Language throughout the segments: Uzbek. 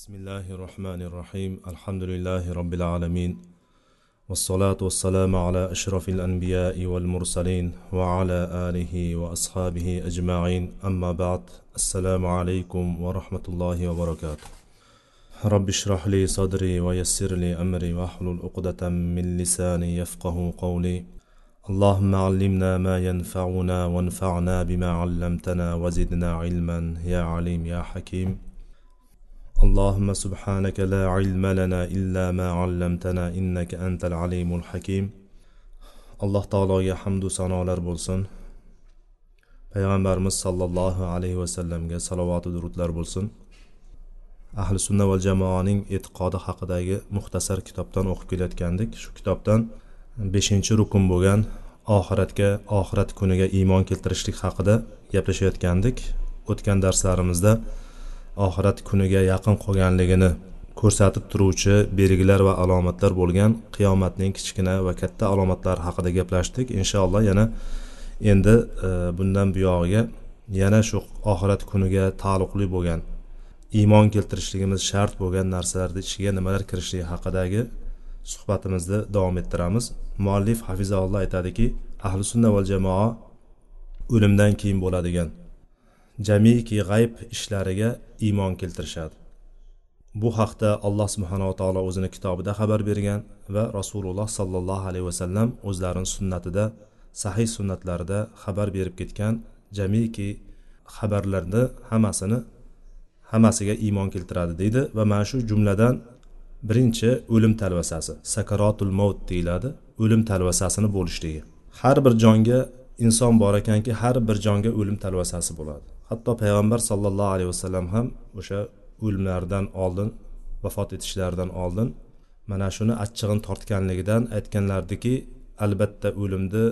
بسم الله الرحمن الرحيم الحمد لله رب العالمين والصلاة والسلام على أشرف الأنبياء والمرسلين وعلى آله وأصحابه أجمعين أما بعد السلام عليكم ورحمة الله وبركاته رب اشرح لي صدري ويسر لي أمري واحلل عقدة من لساني يفقه قولي اللهم علمنا ما ينفعنا وانفعنا بما علمتنا وزدنا علما يا عليم يا حكيم اللهم سبحانك لا علم لنا إلا ما علمتنا إنك أنت العليم الحكيم alloh taologa hamdu sanolar bo'lsin payg'ambarimiz sollallohu alayhi vasallamga salovatu durudlar bo'lsin ahli sunna va jamoaning e'tiqodi haqidagi muxtasar kitobdan o'qib kelayotgandik shu kitobdan beshinchi rukun bo'lgan oxiratga oxirat kuniga iymon keltirishlik haqida gaplashayotgandik o'tgan darslarimizda oxirat kuniga yaqin qolganligini ko'rsatib turuvchi belgilar va alomatlar bo'lgan qiyomatning kichkina va katta alomatlari haqida gaplashdik. Inshaalloh yana endi e, bundan buyog'iga yana shu oxirat kuniga taalluqli bo'lgan iymon keltirishligimiz shart bo'lgan narsalarni ichiga nimalar kirishligi haqidagi suhbatimizni davom ettiramiz. Muallif hafizalloh aytadiki ahli sunna val jamoa o'limdan keyin bo'ladigan jamiki g'ayb ishlariga iymon keltirishadi. Bu haqda alloh subhanava taolo o'zini kitobida xabar bergan va rasululloh sollallohu alayhi vasallam o'zlarini sunnatida sahih sunnatlarida xabar berib ketgan jamiki xabarlarni hammasini hammasiga iymon keltiradi deydi va mana shu jumladan birinchi o'lim talvasasi sakaratul mavt deyiladi o'lim talvasasini bo'lishligi. Har bir jonga inson bor ekanki har bir jonga o'lim talvasasi bo'ladi. Hatto payg'ambar sollallohu alayhi vasallam ham o'sha o'limlaridan oldin vafot etishlaridan oldin mana shuni achchig'ini tortganligidan aytganlardiki albatta o'limni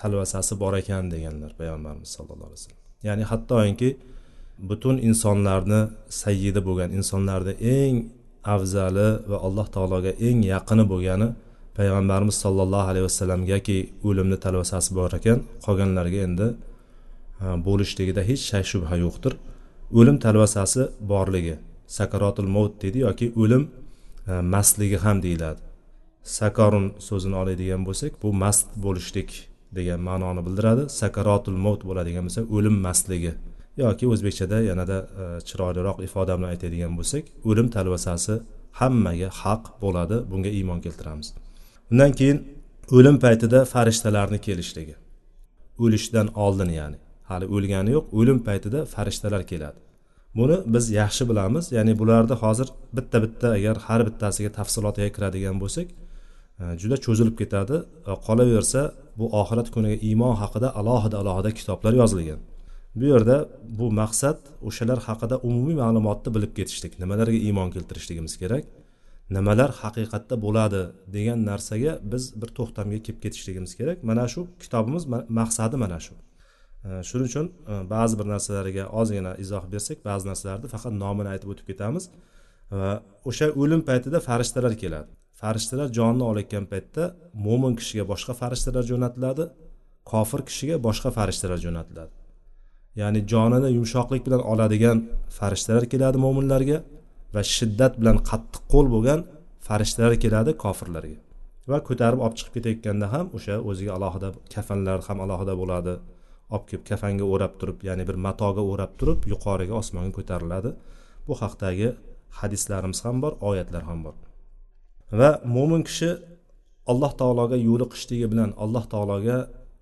talvasasi bor ekan deganlar payg'ambarimiz sallallohu alayhi vasallam. Ya'ni hattoki butun insonlarni sayyidi bo'lgan insonlarni eng afzali va alloh taologa eng yaqini bo'lgani payg'ambarimiz sollallohu alayhi vasallamgaki o'limni talvasasi bor ekan qolganlarga endi bo'lishligida hech shay shubha yo'qdir. O'lim talvasasi borligi sakarotul mavt deydi yoki o'lim mastligi ham deyiladi. Sakorun so'zini oladigan bo'lsak bu mast bo'lishlik degan ma'noni bildiradi. Sakarotul mavt bo'ladigan bo'lsa o'lim mastligi yoki o'zbekchada yanada chiroyliroq ifoda bilan aytadigan bo'lsak o'lim talvasasi hammaga haq bo'ladi. Bunga iymon keltiramiz. Undan keyin o'lim paytida farishtalarni kelishligi. O'lishdan oldin ya'ni hali o'lgani yo'q o'lim paytida farishtalar keladi. Buni biz yaxshi bilamiz ya'ni bularni hozir bitta bitta agar har bittasiga tafsilotiga kiradigan bo'lsak e, juda cho'zilib ketadi. E, qolaversa bu oxirat kuniga iymon haqida alohida alohida kitoblar yozilgan. Bu yerda bu maqsad o'shalar haqida umumiy ma'lumotni bilib ketishlik nimalarga iymon keltirishligimiz kerak nimalar haqiqatda bo'ladi degan narsaga biz bir to'xtamga kelib ketishligimiz kerak. Mana shu kitobimiz maqsadi mana shu. Э, shuning uchun э, ba'zi bir narsalarga ozgina izoh bersak ba'zi narsalarni faqat nomini aytib o'tib ketamiz. Va o'sha o'lim paytida farishtalar keladi. Farishtalar jonni olayotgan paytda mo'min kishiga boshqa farishtalar jo'natiladi kofir kishiga boshqa farishtalar jo'natiladi. Ya'ni jonini yumshoqlik bilan oladigan farishtalar keladi mo'minlarga va shiddat bilan qattiq qo'l bo'lgan farishtalar keladi kofirlarga. Va ko'tarib olib chiqib ketayotganda ham o'sha o'ziga alohida kafanlar ham alohida bo'ladi. Olib kelib kafanga o'rab turib ya'ni bir matoga o'rab turib yuqoriga osmonga ko'tariladi. Bu haqdagi hadislarimiz ham bor oyatlar ham bor. Va mo'min kishi alloh taologa yo'liqishligi bilan alloh taologa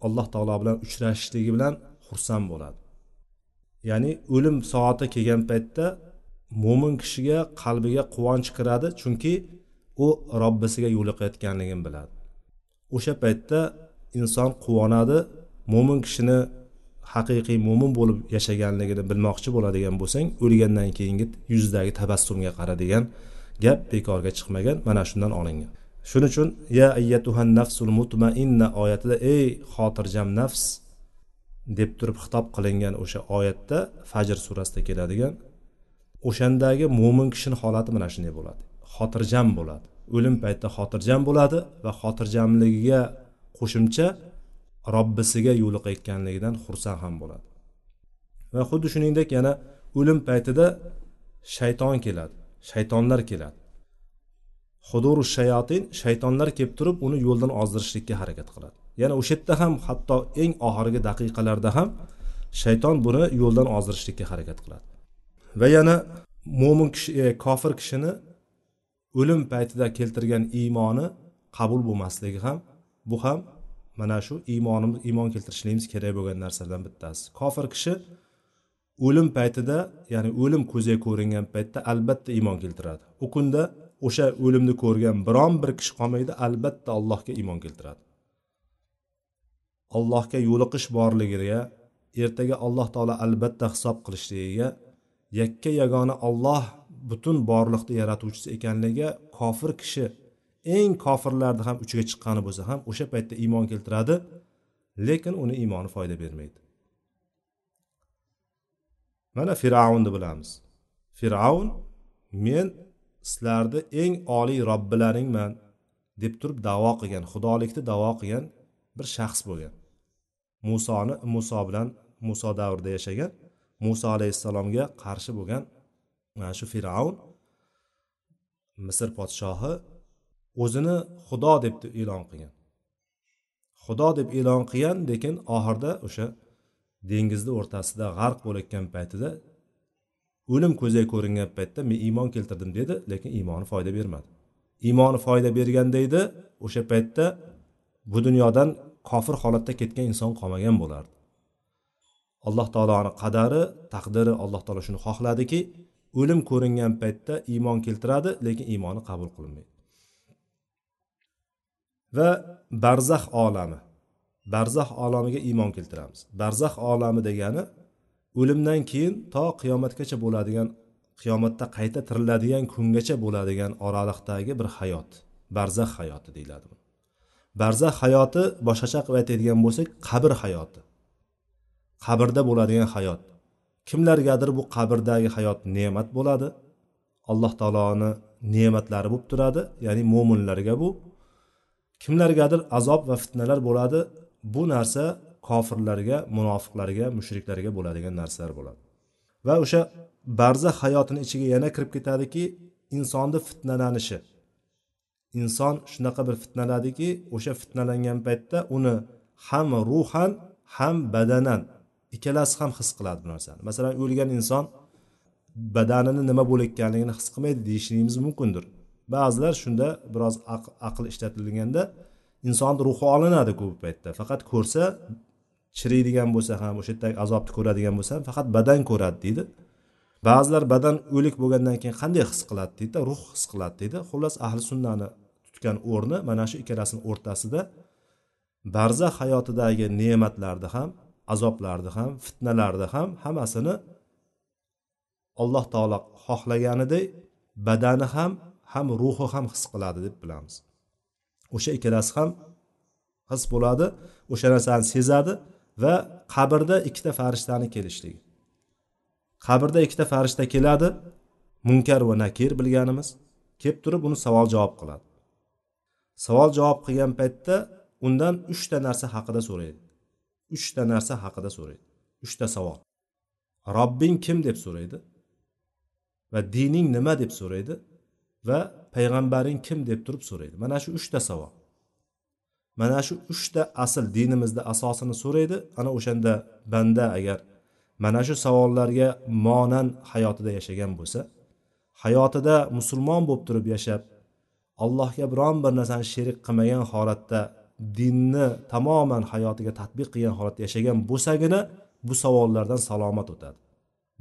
alloh taolo bilan uchrashishligi bilan xursand bo'ladi. Ya'ni o'lim soati kelgan paytda mo'min kishiga qalbiga quvonch kiradi chunki u robbisiga yo'liqayotganligini biladi. O'sha paytda inson quvonadi mo'min kishini haqiqiy mo'min bo'lib yashaganligini bilmoqchi bo'ladigan bo'lsang o'lgandan keyingi yuzidagi tabassumga qara degan gap bekorga chiqmagan. Mana shundan olingan. Shuning uchun ya ayyatuhan nafsul mutmainna oyatida ey xotirjam nafs deb turib xitob qilingan o'sha oyatda fajr surasida keladigan o'shandagi mo'min kishini holati mana shunday bo'ladi. Xotirjam bo'ladi. O'lim paytida xotirjam bo'ladi va xotirjamligiga qo'shimcha robbisiga yo'liqayotganligidan xursand ham bo'ladi. Va xuddi shuningdek yana o'lim paytida shayton keladi shaytonlar keladi. Huduru shayotin shaytonlar kelib turib uni yo'ldan ozdirishlikka harakat qiladi. Yana o'sha yerda ham hatto eng oxirgi daqiqalarda ham shayton buni yo'ldan ozdirishlikka harakat qiladi. Va yana mo'min kishi e, kofir kishini o'lim paytida keltirgan iymoni qabul bo'lmasligi ham bu ham mana shu iymonimiz iymon keltirishligimiz kerak bo'lgan narsalardan bittasi. Kofir kishi o'lim paytida ya'ni o'lim ko'zga ko'ringan paytda albatta iymon keltiradi. U kunda o'sha o'limni ko'rgan biron bir kishi qolmaydi albatta allohga iymon keltiradi. Allohga yo'liqish borligiga ertaga alloh taolo albatta hisob qilishligiga yakka yagona olloh butun borliqni yaratuvchisi ekanligiga kofir kishi eng kofirlarni ham uchiga chiqqani bo'lsa ham o'sha paytda iymon keltiradi lekin uni iymoni foyda bermaydi. Mana fir'avnni bilamiz. Fir'avn men sizlarni eng oliy robbilaringman deb turib davo qilgan xudolikni davo qilgan bir shaxs bo'lgan. Musoni muso bilan muso davrida yashagan muso alayhissalomga qarshi bo'lgan mana shu fir'avn misr podshohi o'zini xudo deb e'lon qilgan. Xudo deb e'lon qilgan lekin oxirida o'sha dengizni o'rtasida g'arq bo'layotgan paytida o'lim ko'zga ko'ringan paytda men iymon keltirdim dedi lekin iymoni foyda bermadi. Iymoni foyda berganda edi o'sha paytda bu dunyodan kofir holatda ketgan inson qolmagan bo'lardi. Alloh taoloni qadari taqdiri alloh taolo shuni xohladiki o'lim ko'ringan paytda iymon keltiradi lekin iymoni qabul qilinmaydi. Va barzax olami. Barzax olamiga iymon keltiramiz. Barzax olami degani o'limdan keyin to qiyomatgacha bo'ladigan qiyomatda qayta tiriladigan kungacha bo'ladigan oraliqdagi bir hayot. Barzax hayoti deyiladi barzax hayoti boshqacha qilib aytadigan bo'lsak qabr hayoti. Qabrda bo'ladigan hayot. Kimlargadir bu qabrdagi hayot ne'mat bo'ladi. Alloh taoloni ne'matlari bo'lib turadi ya'ni mo'minlarga bu kimlargadir azob va fitnalar bo'ladi bu narsa kofirlarga munofiqlarga mushriklarga bo'ladigan narsalar bo'ladi. Va o'sha barzax hayotini ichiga yana kirib ketadiki insonni fitnalanishi. Inson shunaqa bir fitnaladiki o'sha fitnalangan paytda uni ham ruhan ham badanan ikkalasi ham his qiladi bu narsani. Masalan o'lgan inson badanini nima bo'layotganligini his qilmaydi deyishimiz mumkindir. Ba'zilar shunda biroz aql ishlatilganda insonni ruhi olinadi ko'p paytda. Faqat ko'rsa chiriydigan bo'lsa ham o'sha yerdagi azobni ko'radigan bo'lsa ham faqat badan ko'radi deydi. Ba'zilar badan o'lik bo'lgandan keyin qanday his qiladi deydida ruh his qiladi deydi. Xullas ahli sunnani tutgan o'rni mana shu ikkalasini o'rtasida barzax hayotidagi ne'matlarni ham azoblarni ham fitnalarni ham hammasini alloh taolo xohlaganidek badani ham ham ruhi ham his qiladi deb bilamiz. O'sha ikkalasi ham his bo'ladi o'sha narsani sezadi va qabrda ikkita farishtani kelishligi. Qabrda ikkita farishta keladi munkar va nakir bilganimiz kelib turib uni savol javob qiladi. Savol javob qilgan paytda undan uchta narsa haqida so'raydi. Uchta narsa haqida so'raydi. Uchta savol. Robbing kim deb so'raydi? Va dining nima deb so'raydi? Va payg'ambaring kim deb turib so'raydi. Mana shu uchta savol. Mana shu uchta asl dinimizda asosini so'raydi. Ana o'shanda banda agar mana shu savollarga monan hayotida yashagan bo'lsa hayotida musulmon bo'lib turib yashab allohga biron bir narsani sherik qilmagan holatda dinni tamoman hayotiga tadbiq qilgan holatda yashagan bo'lsagina bu savollardan salomat o'tadi.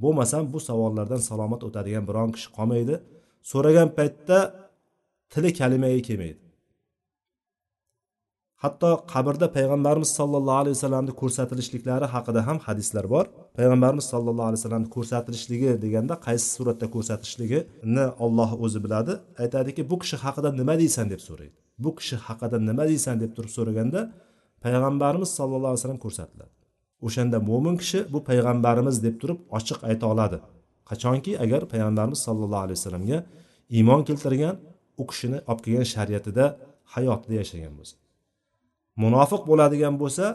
Bo'lmasam bu savollardan salomat o'tadigan biron kishi qolmaydi. So'ragan paytda tili kalimaga kelmaydi. Hatto qabrda payg'ambarimiz sollallohu alayhi vasallamni ko'rsatilishliklari haqida ham hadislar bor. Payg'ambarimiz sollallohu alayhi vasallamni ko'rsatilishligi deganda qaysi suratda ko'rsatishligini olloh o'zi biladi. Aytadiki bu kishi haqida nima deysan? deb so'raydi. Bu kishi haqida nima deysan? deb turib so'raganda payg'ambarimiz sallallohu alayhi vasallam ko'rsatiladi. O'shanda mo'min kishi bu payg'ambarimiz deb turib ochiq ayta oladi. Qachonki agar payg'ambarimiz sollallohu alayhi vasallamga iymon keltirgan u kishini olib kelgan shariatida hayotida yashagan bo'lsa munofiq bo'ladigan bo'lsa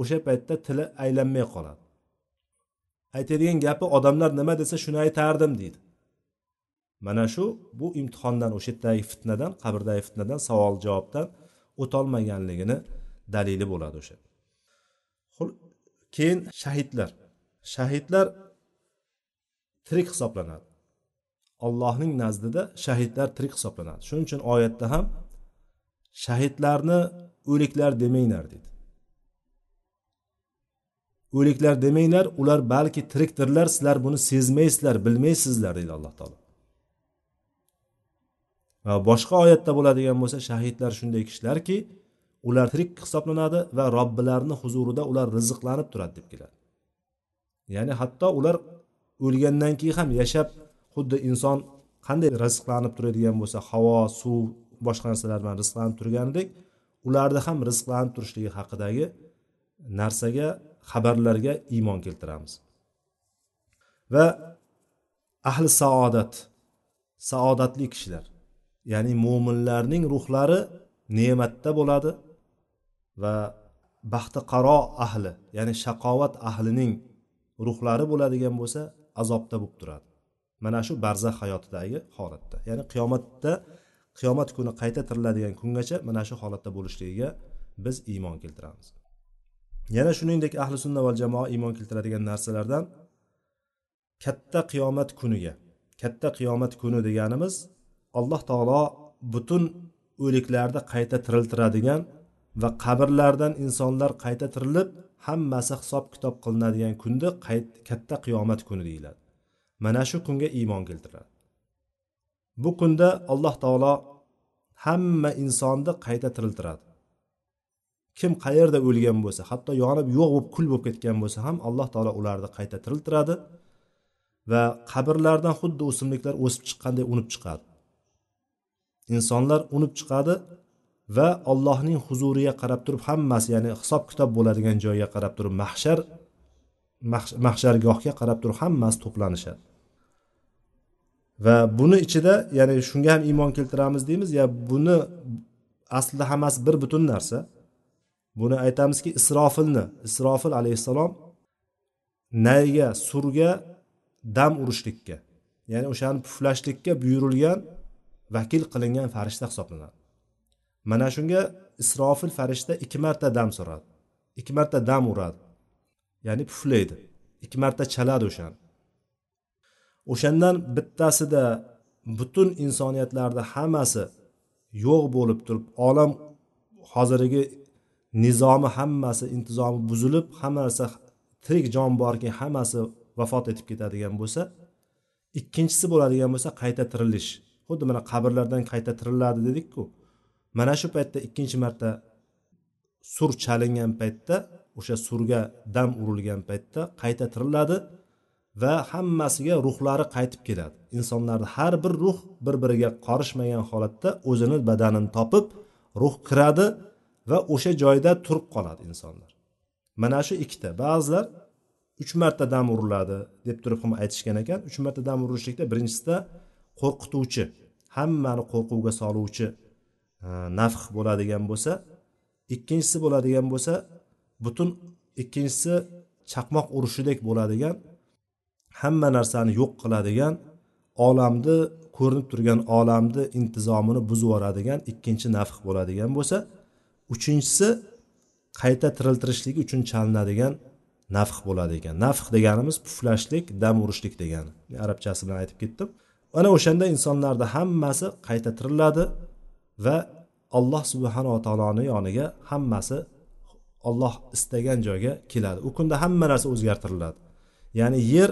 o'sha paytda tili aylanmay qoladi. Aytadigan gapi odamlar nima desa shuni aytardim deydi. Mana shu bu imtihondan o'sha yerdagi fitnadan qabrdagi fitnadan savol javobdan o'tolmaganligini dalili bo'ladi o'sha. Keyin shahidlar. Shahidlar tirik hisoblanadi. Allohning nazdida shahidlar tirik hisoblanadi. Shuning uchun oyatda ham shahidlarni o'liklar demanglar deydi o'liklar demanglar ular balki tirikdirlar sizlar buni sezmaysizlar bilmaysizlar deydi alloh taolo. Va boshqa oyatda bo'ladigan bo'lsa shahidlar shunday kishilarki ular tirik hisoblanadi va robbilarini huzurida ular rizqlanib turadi deb keladi. Ya'ni hatto ular o'lgandan keyin ham yashab xuddi inson qanday rizqlanib turadigan bo'lsa havo suv boshqa narsalar bilan rizqlanib turganidek ularni ham rizqlanib turishligi haqidagi narsaga xabarlarga iymon keltiramiz. Va ahli saodat saodatli kishilar ya'ni mo'minlarning ruhlari ne'matda bo'ladi va baxti qaro ahli ya'ni shaqovat ahlining ruhlari bo'ladigan bo'lsa azobda bo'lib turadi. Mana shu barzax hayotidagi holatda. Ya'ni qiyomatda qiyomat kuni qayta tiriladigan kungacha mana shu holatda bo'lishligiga biz iymon keltiramiz. Yana shuningdek ahli sunna va jamoa iymon keltiradigan narsalardan katta qiyomat kuniga katta qiyomat kuni deganimiz alloh taolo butun o'liklarni qayta tiriltiradigan va qabrlardan insonlar qayta tirilib hammasi hisob kitob qilinadigan kunda katta qiyomat kuni deyiladi. Mana shu kunga iymon keltiradi. Bu kunda alloh taolo hamma insonni qayta tiriltiradi. Kim qayerda o'lgan bo'lsa hatto yonib yo'q bo'lib kul bo'lib ketgan bo'lsa ham alloh taolo ularni qayta tiriltiradi va qabrlardan xuddi o'simliklar o'sib chiqqanday unib chiqadi. Insonlar unib chiqadi va allohning huzuriga qarab turib hammasi ya'ni hisob kitob bo'ladigan joyga qarab turib mahshar mahshargohga qarab turib hammasi to'planishadi. Va buni ichida ya'ni shunga ham iymon keltiramiz deymiz ya buni aslida hammasi bir butun narsa. Buni aytamizki isrofilni isrofil alayhissalom nayga surga dam urishlikka ya'ni o'shani puflashlikka buyurilgan vakil qilingan farishta hisoblanadi. Mana shunga isrofil farishta ikki marta dam so'radi. Ikki marta dam uradi. Ya'ni puflaydi. Ikki marta chaladi o'shani o'shandan bittasida butun insoniyatlarni hammasi yo'q bo'lib turib olam hozirgi nizomi hammasi intizomi buzilib hamma narsa tirik jon borki hammasi vafot etib ketadigan bo'lsa ikkinchisi bo'ladigan bo'lsa qayta tirilish. Xuddi mana qabrlardan qayta tiriladi dedikku. Mana shu paytda ikkinchi marta sur chalingan paytda o'sha surga dam urilgan paytda qayta tiriladi va hammasiga ruhlari qaytib keladi. Insonlarni har bir ruh bir biriga qorishmagan holatda o'zini badanini topib ruh kiradi va o'sha joyda turib qoladi insonlar. Mana shu ikkita. Ba'zilar uch marta dam uriladi deb turib ham aytishgan ekan. Uch marta dam urilishlikda birinchisida qo'rqituvchi hammani qo'rquvga soluvchi Э, nafh bo'ladigan bo'lsa ikkinchisi bo'ladigan bo'lsa butun ikkinchisi chaqmoq urishidek bo'ladigan hamma narsani yo'q qiladigan olamni ko'rinib turgan olamni intizomini buzib yuboradigan ikkinchi nafh bo'ladigan bo'lsa uchinchisi qayta tiriltirishlik uchun chalinadigan nafh bo'ladi ekan. Nafh deganimiz puflashlik dam urishlik degani. Arabchasi bilan aytib ketdim. Ana o'shanda insonlarni hammasi qayta tiriladi va alloh subhanava taoloni yoniga hammasi olloh istagan joyga keladi. U kunda hamma narsa o'zgartiriladi. Ya'ni yer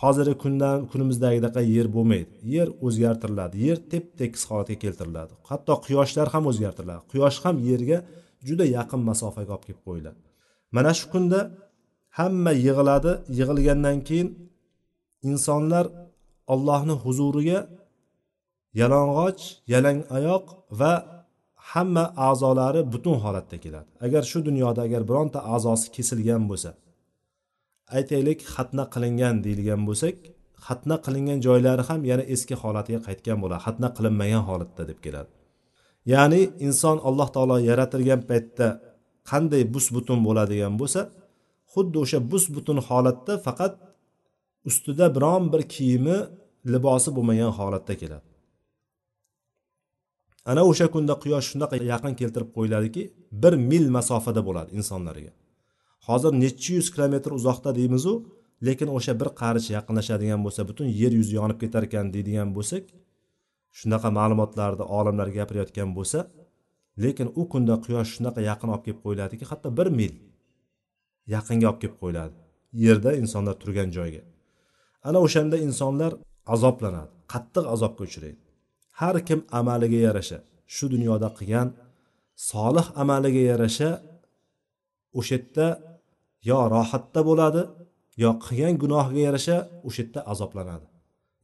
hozirgi kundan kunimizdagidaqa yer bo'lmaydi. Yer o'zgartiriladi. Yer tep tekis holatga keltiriladi. Hatto quyoshlar ham o'zgartiriladi. Quyosh ham yerga juda yaqin masofaga olib kelib qo'yiladi. Mana shu kunda hamma yig'iladi. Yig'ilgandan keyin insonlar ollohni huzuriga yalang'och yalang oyoq va hamma a'zolari butun holatda keladi. Agar shu dunyoda agar bironta a'zosi kesilgan bo'lsa aytaylik xatna qilingan deyilgan bo'lsak xatna qilingan joylari ham yana eski holatiga qaytgan bo'ladi xatna qilinmagan holatda deb keladi. Ya'ni inson alloh taolo yaratilgan paytda qanday bus butun bo'ladigan bo'lsa xuddi o'sha bus butun holatda faqat ustida biron bir kiyimi libosi bo'lmagan holatda keladi. Ana o'sha kunda quyosh shunaqa yaqin keltirib qo'yiladiki bir mil masofada bo'ladi insonlarga. Hozir necha yuz kilometr uzoqda deymizu lekin o'sha bir qarich yaqinlashadigan bo'lsa butun yer yuzi yonib ketar ekan deydigan bo'lsak shunaqa ma'lumotlarni olimlar gapirayotgan bo'lsa lekin u kunda quyosh shunaqa yaqin olib kelib qo'yiladiki hatto bir mil yaqinga olib kelib qo'yiladi yerda insonlar turgan joyga. Ana o'shanda insonlar azoblanadi qattiq azobga uchraydi. Har kim amaliga yarasha shu dunyoda qilgan solih amaliga yarasha o'sha yerda yo rohatda bo'ladi yo qilgan gunohiga yarasha o'sha yerda azoblanadi.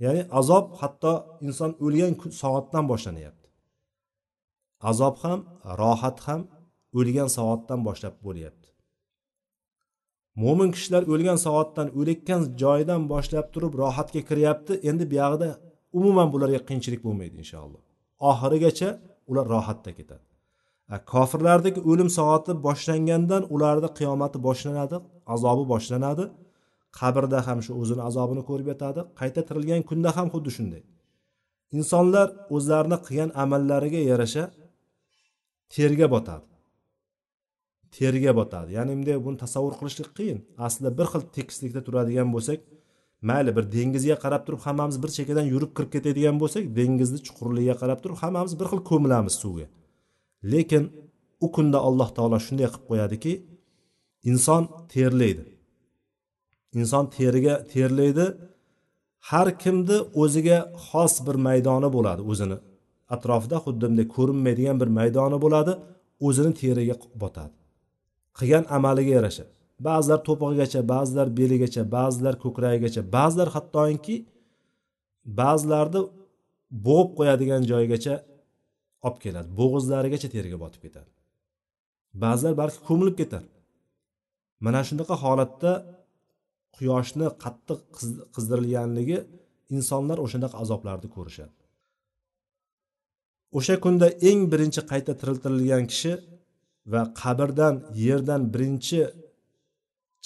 Ya'ni azob hatto inson o'lgan soatdan boshlanyapti. Azob ham rohat ham o'lgan soatdan boshlab bo'lyapti. Mo'min kishilar o'lgan soatdan o'layotgan joyidan boshlab turib rohatga kiryapti endi buyog'ida umuman bularga qiyinchilik bo'lmaydi inshaalloh. Oxirigacha ular rohatda ketadi. Kofirlardagi o'lim soati boshlangandan ularni qiyomati boshlanadi azobi boshlanadi. Qabrda ham shu o'zini azobini ko'rib yotadi. Qayta tirilgan kunda ham xuddi shunday. Insonlar o'zlarini qilgan amallariga yarasha terga botadi. Terga botadi. Ya'ni bunday buni tasavvur qilishlik qiyin. Aslida bir xil tekislikda turadigan bo'lsak mayli bir dengizga qarab turib hammamiz bir chekkadan yurib kirib ketadigan bo'lsak dengizni chuqurligiga qarab turib hammamiz bir xil ko'milamiz suvga. Lekin u kunda alloh taolo shunday qilib qo'yadiki inson terlaydi. Inson teriga terlaydi. Har kimni o'ziga xos bir maydoni bo'ladi o'zini. Atrofida xuddi bunday ko'rinmaydigan bir maydoni bo'ladi o'zini teriga botadi. Qilgan amaliga yarasha. Ba'zilar to'pig'igacha ba'zilar beligacha ba'zilar ko'kragigacha ba'zilar hattoki ba'zilarni bo'g'ib qo'yadigan joyigacha olib keladi. Bo'g'izlarigacha terga botib ketadi. Ba'zilar balki ko'milib ketar mana shunaqa holatda quyoshni qattiq qizdirilganligi insonlar o'shanaqa azoblarni ko'rishadi. O'sha kunda eng birinchi qayta tiriltirilgan kishi va qabrdan yerdan birinchi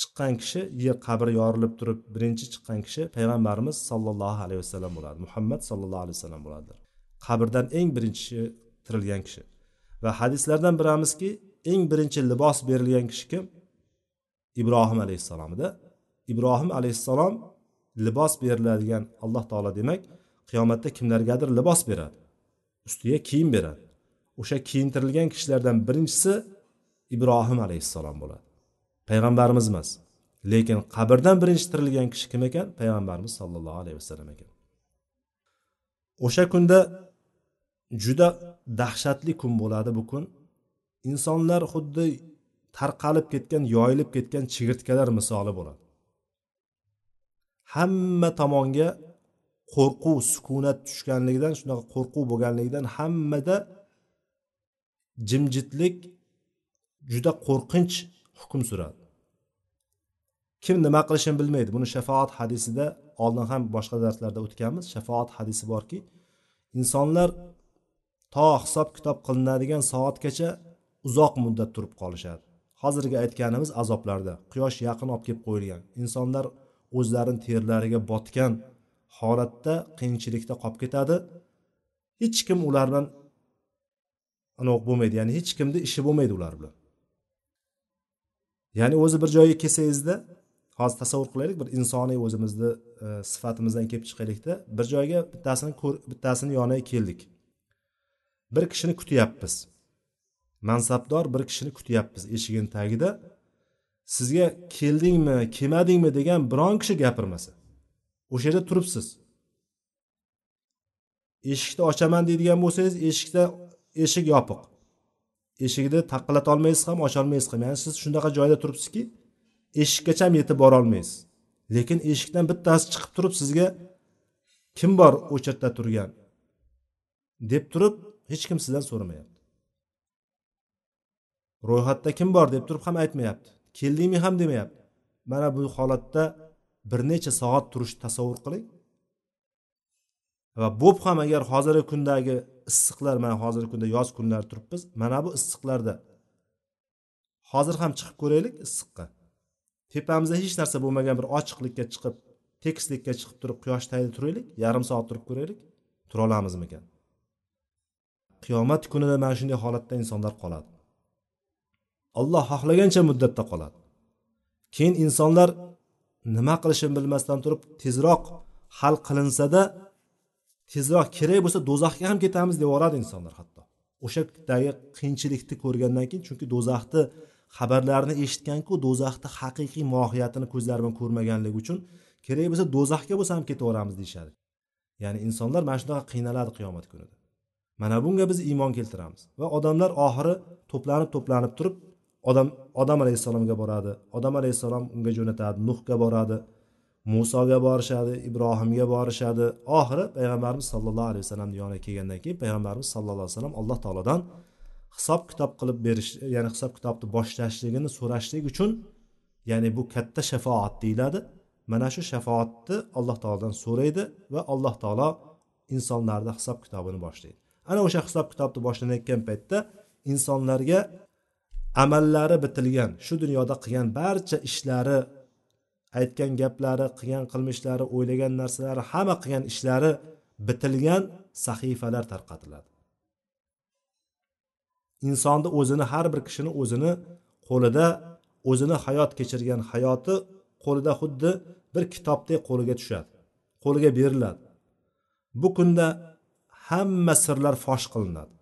chiqqan kishi qabri qabr yorilib turib birinchi chiqqan kishi payg'ambarimiz sollallohu alayhi vasallam bo'ladi muhammad sollallohu alayhi vasallam bo'ladilar. Qabrdan eng birinchi tirilgan kishi va hadislardan bilamizki eng birinchi libos berilgan kishi kim? Ibrohim alayhissalomda ibrohim alayhissalom libos beriladigan alloh taolo demak qiyomatda kimlargadir libos beradi ustiga kiyim beradi. O'sha kiyintirilgan kishilardan birinchisi ibrohim alayhissalom bo'ladi. Payg'ambarimiz emas lekin qabrdan birinchi tirilgan kishi kim ekan? Payg'ambarimiz sollallohu alayhi vasallam ekan. O'sha kunda juda dahshatli kun bo'ladi bu kun. Insonlar xuddi tarqalib ketgan yoyilib ketgan chigirtkalar misoli bo'ladi. Hamma tomonga qo'rquv sukunat tushganligidan shunaqa qo'rquv bo'lganligidan hammada jimjitlik juda qo'rqinch hukm suradi. Kim nima qilishini bilmaydi. Buni shafoat hadisida oldin ham boshqa darslarda o'tganmiz. Shafoat hadisi borki insonlar to hisob kitob qilinadigan soatgacha uzoq muddat turib qolishadi. Hozirgi aytganimiz azoblarda quyosh yaqin olib kelib qo'yilgan insonlar o'zlarini terlariga botgan holatda qiyinchilikda qolib ketadi. Hech kim ular bilan bo'lmaydi ya'ni hech kimni ishi bo'lmaydi ular bilan. Ya'ni o'zi bir joyga kelsangizda hozir tasavvur qilaylik bir insoniy o'zimizni e, sifatimizdan kelib chiqaylikda bir joyga bittasini bittasini yoniga keldik. Bir kishini kutyapmiz. Mansabdor bir kishini kutyapmiz eshigini tagida. Sizga keldingmi kelmadingmi degan biron kishi gapirmasa o'sha yerda turibsiz. Eshikni ochaman deydigan bo'lsangiz eshikda eshik yopiq. Eshigini taqillatolmaysiz ham ocholmaysiz ham. Ya'ni siz shunaqa joyda turibsizki eshikkacha ham yetib borolmaysiz. Lekin eshikdan bittasi chiqib turib sizga kim bor o'sha yerda turgan deb turib hech kim sizdan so'ramayapti. Ro'yxatda kim bor deb turib ham aytmayapti. Keldingmi ham demayapti. Mana bu holatda bir necha soat turishni tasavvur qiling. Va bo'p ham agar hozirgi kundagi issiqlar mana hozirgi kunda yoz kunlari turibmiz mana bu issiqlarda hozir ham chiqib ko'raylik issiqqa. Tepamizda hech narsa bo'lmagan bir ochiqlikka chiqib tekislikka chiqib turib quyosh tagida turaylik yarim soat turib ko'raylik tura olamizmikan qiyomat kunida mana shunday holatda insonlar qoladi. Alloh xohlagancha muddatda qoladi. Keyin insonlar nima qilishini bilmasdan turib tezroq hal qilinsada tezroq kerak bo'lsa do'zaxga ham ketamiz deb yuboradi insonlar hatto. O'shadagi qiyinchilikni ko'rgandan keyin chunki do'zaxni xabarlarini eshitganku do'zaxni haqiqiy mohiyatini ko'zlari bilan ko'rmaganligi uchun kerak bo'lsa do'zaxga bo'lsa ham ketaveramiz deyishadi. Ya'ni insonlar mana shunaqa qiynaladi qiyomat kunida. Mana bunga biz iymon keltiramiz va odamlar oxiri to'planib to'planib turib odam odam alayhissalomga boradi odam alayhissalom unga jo'natadi nuhga boradi musoga borishadi ibrohimga borishadi. Oxiri payg'ambarimiz sollallohu alayhi vasallamni yoniga kelgandan keyin payg'ambarimiz sallallohu alayhi vasallam alloh taolodan hisob kitob qilib berish ya'ni hisob kitobni boshlashligini so'rashlik uchun ya'ni bu katta shafoat deyiladi. Mana shu shafoatni alloh taolodan so'raydi va alloh taolo insonlarni hisob kitobini boshlaydi. Ana o'sha hisob kitobni boshlanayotgan paytda insonlarga amallari bitilgan shu dunyoda qilgan barcha ishlari aytgan gaplari qilgan qilmishlari o'ylagan narsalari hamma qilgan ishlari bitilgan sahifalar tarqatiladi. Insonni o'zini har bir kishini o'zini qo'lida o'zini hayot kechirgan hayoti qo'lida xuddi bir kitobdek qo'liga tushadi qo'liga beriladi. Bu kunda hamma sirlar fosh qilinadi.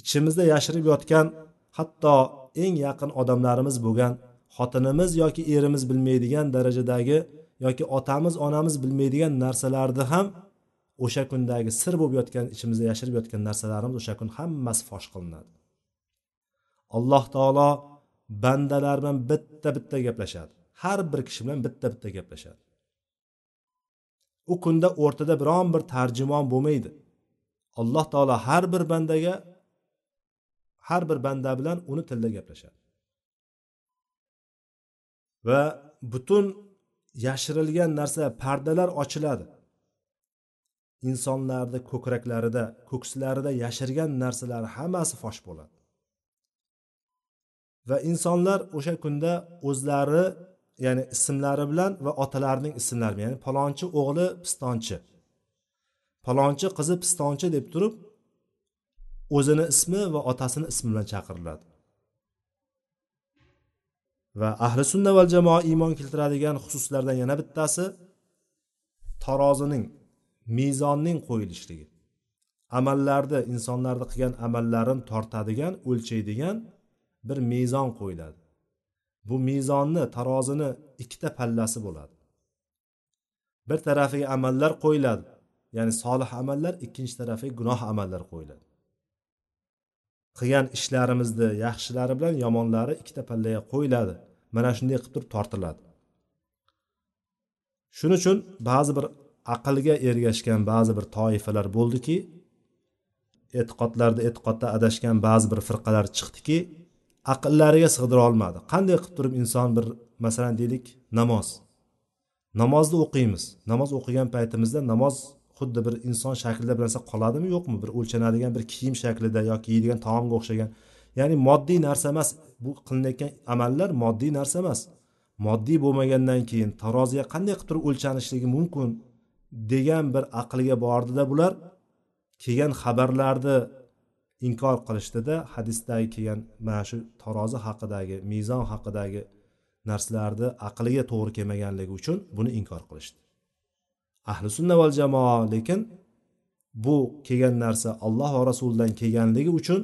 Ichimizda yashirib yotgan hatto eng yaqin odamlarimiz bo'lgan xotinimiz yoki erimiz bilmaydigan darajadagi yoki otamiz onamiz bilmaydigan narsalarni ham o'sha kundagi sir bo'lib yotgan ichimizda yashirib yotgan narsalarimiz o'sha kun hammasi fosh qilinadi. Alloh taolo bandalar bilan bitta bitta gaplashadi. Har bir kishi bilan bitta bitta gaplashadi. U kunda o'rtada biron bir tarjimon bo'lmaydi. Alloh taolo har bir bandaga har bir banda bilan uni tilda gaplashadi. Va butun yashirilgan narsa pardalar ochiladi. Insonlarni ko'kraklarida ko'kslarida yashirgan narsalar hammasi fosh bo'ladi. Va insonlar o'sha kunda o'zlari ya'ni ismlari bilan va otalarining ismlari bilan ya'ni palonchi o'g'li pistonchi. Palonchi qizi pistonchi deb turib o'zini ismi va otasini ismi bilan chaqiriladi. Va ahli sunna val jamoa iymon keltiradigan xususlardan yana bittasi tarozining mezonning qo'yilishligi. Amallarni insonlarni qilgan amallarini tortadigan o'lchaydigan bir mezon qo'yiladi. Bu mezonni tarozini ikkita pallasi bo'ladi. Bir tarafiga amallar qo'yiladi ya'ni solih amallar ikkinchi tarafiga gunoh amallar qo'yiladi. Qilgan ishlarimizni yaxshilari bilan yomonlari ikkita pallaga qo'yiladi. Mana shunday qilib turib tortiladi. Shuning uchun ba'zi bir aqlga ergashgan ba'zi bir toifalar bo'ldiki e'tiqodlarda e'tiqodda adashgan ba'zi bir firqalar chiqdiki aqllariga sig'dira olmadi. Qanday qilib turib inson bir masalan deylik namoz. Namozni o'qiymiz. Namoz o'qigan paytimizda namoz xuddi bir inson shaklida bir narsa qoladimi yo'qmi? Bir o'lchanadigan bir kiyim shaklida yoki yeydigan taomga o'xshagan. Ya'ni moddiy narsa emas bu qilinayotgan amallar moddiy narsa emas. Moddiy bo'lmagandan keyin taroziga qanday qilib turib o'lchanishligi mumkin degan bir aqlga bordida bular. Kelgan xabarlarni inkor qilishdida hadisdagi kelgan mana shu tarozi haqidagi mezon haqidagi narsalarni aqliga to'g'ri kelmaganligi uchun buni inkor qilishdi. Ahli sunna val jamoa lekin bu kelgan narsa alloh va rasulidan kelganligi uchun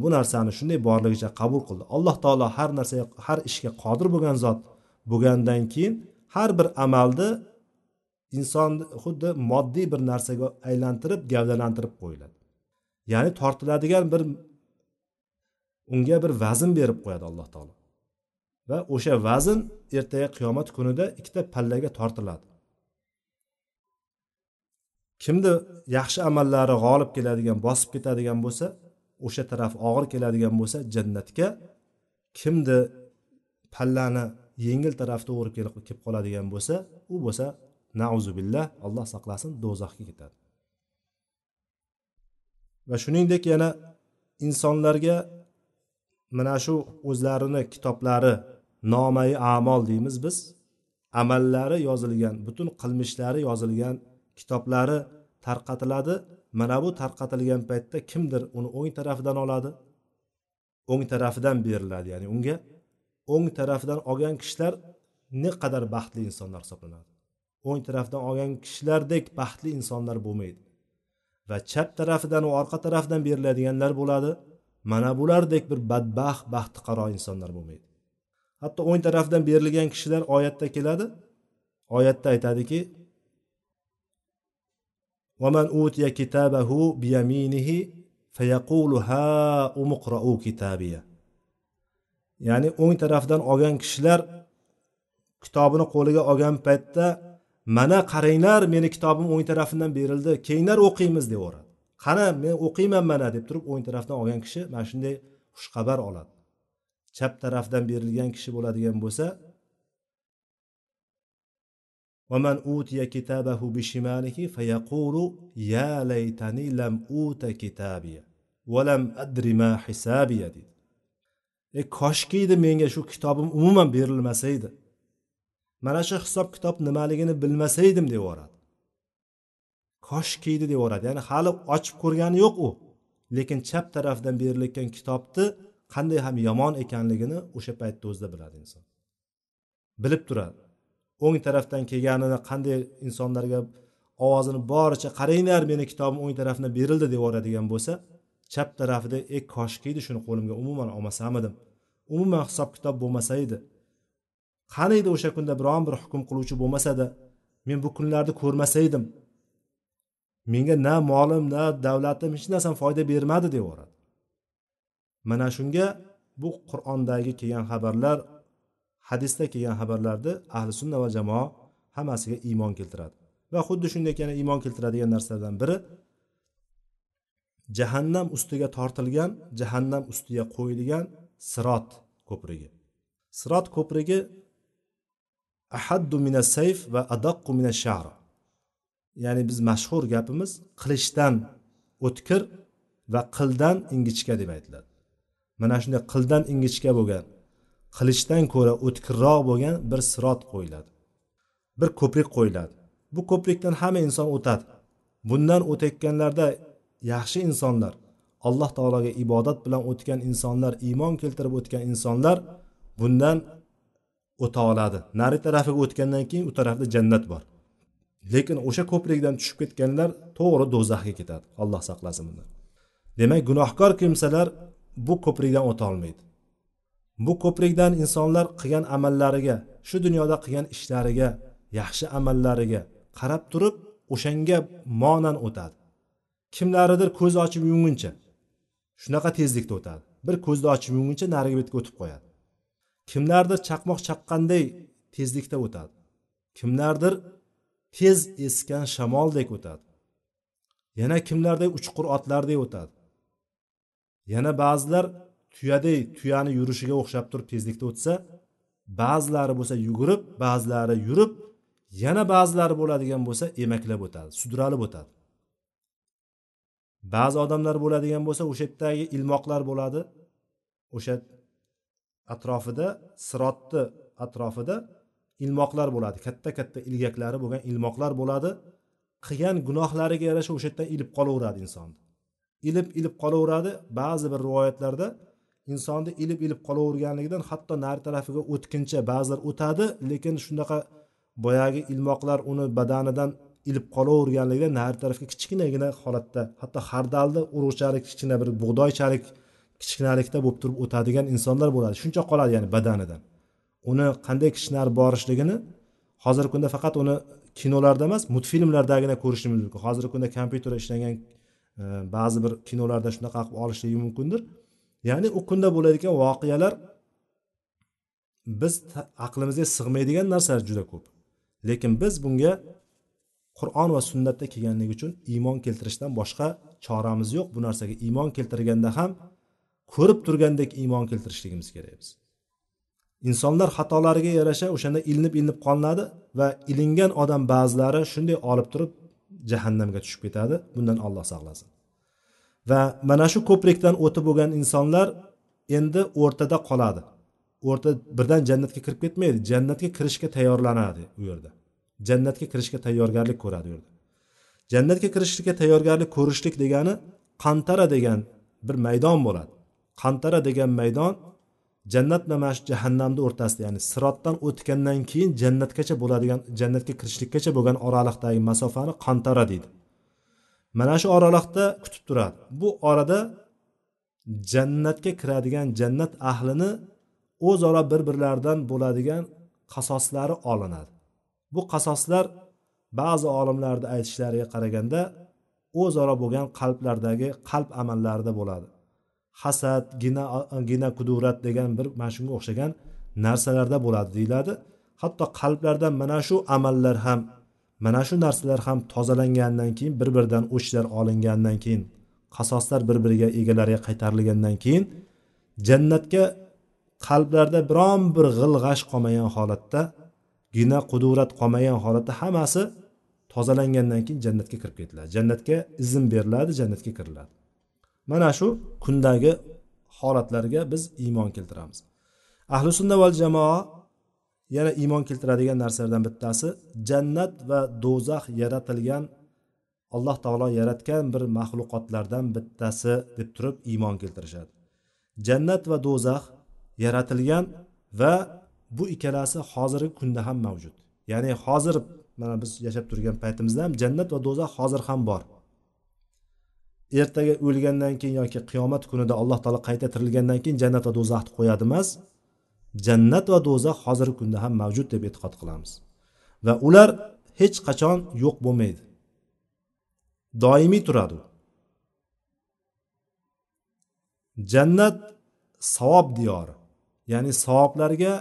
bu narsani shunday borligicha qabul qildi. Alloh taolo har narsaga har ishga qodir bo'lgan zot bo'lgandan keyin har bir amalni insonni xuddi moddiy bir narsaga aylantirib gavdalantirib qo'yiladi. Ya'ni tortiladigan bir unga bir vazn berib qo'yadi alloh taolo. Va o'sha vazn ertaga qiyomat kunida ikkita pallaga tortiladi. Kimni yaxshi amallari g'olib keladigan bosib ketadigan bo'lsa o'sha taraf og'ir keladigan bo'lsa jannatga. Kimni pallani yengil tarafda to'g'ri kelib qoladigan bo'lsa u bo'lsa nauzubillah alloh saqlasin do'zaxga ketadi. Va shuningdek yana insonlarga mana shu o'zlarini kitoblari nomai amol deymiz biz. Amallari yozilgan butun qilmishlari yozilgan kitoblari tarqatiladi. Mana bu tarqatilgan paytda kimdir uni o'ng tarafidan oladi. O'ng tarafidan beriladi ya'ni unga o'ng tarafidan olgan kishilar naqadar baxtli insonlar hisoblanadi? O'ng tarafdan olgan kishilardek baxtli insonlar bo'lmaydi. Va chap tarafidan va orqa tarafdan beriladiganlar bo'ladi. Mana bulardek bir badbaxt baxti qaro insonlar bo'lmaydi. Hatto o'ng tarafdan berilgan kishilar oyatda keladi. Oyatda aytadiki ومن أوتي كتابه بيمينه فيقول ها اقرأوا كتابيه ya'ni o'ng tarafdan olgan kishilar kitobini qo'liga olgan paytda mana qaranglar meni kitobim o'ng tarafimdan berildi keyinlar o'qiymiz deyaveradi qani men o'qiyman mana deb turib o'ng tarafdan olgan kishi mana shunday xushxabar oladi chap tarafdan berilgan kishi bo'ladigan bo'lsa ومن أوتي كتابه بشماله فيقول يا ليتني لم أوت كتابي ولم أدر ما حسابي deydi e koshkiydi menga shu kitobim umuman berilmasaydi mana shu hisob kitob nimaligini bilmasaydim deyaveradi koshkiydi deyaveradi ya'ni hali ochib ko'rgani yo'q u lekin chap tarafdan berilayotgan kitobni qanday ham yomon ekanligini o'sha paytda o'zida biladi inson bilib turadi O'ng tarafdan kelganini qanday insonlarga ovozini boricha qaranglar meni kitobim o'ng tarafdan berildi deb yuboradigan bo'lsa chap tarafida e koshkiydi shuni qo'limga umuman olmasam edim umuman hisob kitob bo'lmasa edi. Qani edi o'sha kunda biron bir hukm qiluvchi bo'lmasada men bu kunlarni ko'rmasaydim menga na molim na davlatim hech narsam foyda bermadi deyaveradi mana shunga bu qur'ondagi kelgan xabarlar hadisda kelgan xabarlarni ahli sunna va jamoa hammasiga iymon keltiradi. Va xuddi shunday yana iymon keltiradigan narsalardan biri jahannam ustiga tortilgan jahannam ustiga qo'yilgan sirot ko'prigi. Sirot ko'prigi ahaddu mina sayf va adaqqu mina shar. Ya'ni biz mashhur gapimiz qilichdan o'tkir va qildan ingichka deb aytiladi. Mana shunday qildan ingichka bo'lgan qilichdan ko'ra o'tkirroq bo'lgan bir sirot qo'yiladi. Bir ko'prik qo'yiladi. Bu ko'prikdan hamma inson o'tadi. Bundan o'tayotganlarda yaxshi insonlar alloh taologa ibodat bilan o'tgan insonlar iymon keltirib o'tgan insonlar bundan o'ta oladi. Nari tarafiga o'tgandan keyin u tarafda jannat bor. Lekin o'sha ko'prikdan tushib ketganlar to'g'ri do'zaxga ketadi. Alloh saqlasin bundan. Demak gunohkor kimsalar bu ko'prikdan o'ta olmaydi. Bu ko'prikdan insonlar qilgan amallariga shu dunyoda qilgan ishlariga yaxshi amallariga qarab turib o'shanga monan o'tadi. Kimlaridir ko'z ochib yumguncha shunaqa tezlikda o'tadi. Bir ko'zni ochib yumguncha narigi betga o'tib qo'yadi. Kimlardir chaqmoq chaqqanday tezlikda o'tadi. Kimlardir tez esgan shamoldek o'tadi. Yana kimlarday uchqur otlardek o'tadi. Yana ba'zilar tuyaday tuyani yurishiga o'xshab turib tezlikda o'tsa ba'zilari bo'lsa yugurib ba'zilari yurib yana ba'zilari bo'ladigan bo'lsa emaklab o'tadi sudralib o'tadi. Ba'zi odamlar bo'ladigan bo'lsa o'sha yerdagi ilmoqlar bo'ladi. O'sha atrofida sirotni atrofida ilmoqlar bo'ladi katta katta ilgaklari bo'lgan ilmoqlar bo'ladi. Qilgan gunohlariga yarasha o'sha yerdan ilib qolaveradi insonni ilib ilib qolaveradi ba'zi bir rivoyatlarda insonni ilib ilib qolaverganligidan hatto nari tarafiga o'tguncha ba'zilar o'tadi lekin shunaqa boyagi ilmoqlar uni badanidan ilib qolaverganligidan nari tarafga kichkinagina holatda hatto hardalni urug'chalik kichkina bir bug'doychalik kichkinalikda bo'lib turib o'tadigan insonlar bo'ladi. Shuncha qoladi ya'ni badanidan. Uni qanday kishilar borishligini hozirgi kunda faqat uni kinolarda emas multfilmlardagina ko'rishimiz mumkin. Hozirgi kunda kompyuter ishlangan e, ba'zi bir kinolarda shunaqa qilib olishligi mumkindir. Ya'ni u kunda bo'ladigan voqealar biz aqlimizga sig'maydigan narsalar juda ko'p. Lekin biz bunga qur'on va sunnatda kelganligi uchun iymon keltirishdan boshqa choramiz yo'q. Bu narsaga iymon keltirganda ham ko'rib turgandek iymon keltirishligimiz kerak biz. Insonlar xatolariga yarasha o'shanda ilinib ilinib qolinadi va ilingan odam ba'zilari shunday olib turib jahannamga tushib ketadi. Bundan olloh saqlasin. Va mana shu ko'prikdan o'tib bo'lgan insonlar endi o'rtada qoladi. O'rta birdan jannatga kirib ketmaydi jannatga kirishga tayyorlanadi u yerda. Jannatga kirishga tayyorgarlik ko'radi u yerda. Jannatga kirishlikka tayyorgarlik ko'rishlik degani qantara degan bir maydon bo'ladi. Qantara degan maydon jannat bilan mana shu jahannamni o'rtasida ya'ni sirotdan o'tgandan keyin jannatgacha bo'ladigan jannatga kirishlikkacha bo'lgan oraliqdagi masofani qantara deydi. Mana shu oraliqda kutib turadi. Bu orada jannatga kiradigan jannat ahlini o'zaro bir birlaridan bo'ladigan qasoslari olinadi. Bu qasoslar ba'zi olimlarni aytishlariga qaraganda o'zaro bo'lgan qalblardagi qalb amallarida bo'ladi. Hasad gina gina kudurat degan bir mana shunga o'xshagan narsalarda bo'ladi deyiladi. Hatto qalblardan mana shu amallar ham mana shu narsalar ham tozalangandan keyin bir biridan o'chlar olingandan keyin qasoslar bir biriga egalariga qaytarilgandan keyin jannatga qalblarda biron bir g'il g'ash qolmagan holatda gina qudurat qolmagan holatda hammasi tozalangandan keyin jannatga kirib ketiladi. Jannatga izn beriladi jannatga kiriladi mana shu kundagi holatlarga biz iymon keltiramiz. Ahli sunna val jamoa yana iymon keltiradigan narsalardan bittasi jannat va do'zax yaratilgan alloh taolo yaratgan bir maxluqotlardan bittasi deb turib iymon keltirishadi. Jannat va do'zax yaratilgan va bu ikkalasi hozirgi kunda ham mavjud. Ya'ni hozir mana biz yashab turgan paytimizda ham jannat va do'zax hozir ham bor. Ertaga o'lgandan keyin yoki qiyomat kunida alloh taolo qayta tirilgandan keyin jannat va do'zaxni qo'yadi emas jannat va do'zax hozirgi kunda ham mavjud deb e'tiqod qilamiz. Va ular hech qachon yo'q bo'lmaydi. Doimiy turadi jannat savob diyori ya'ni savoblarga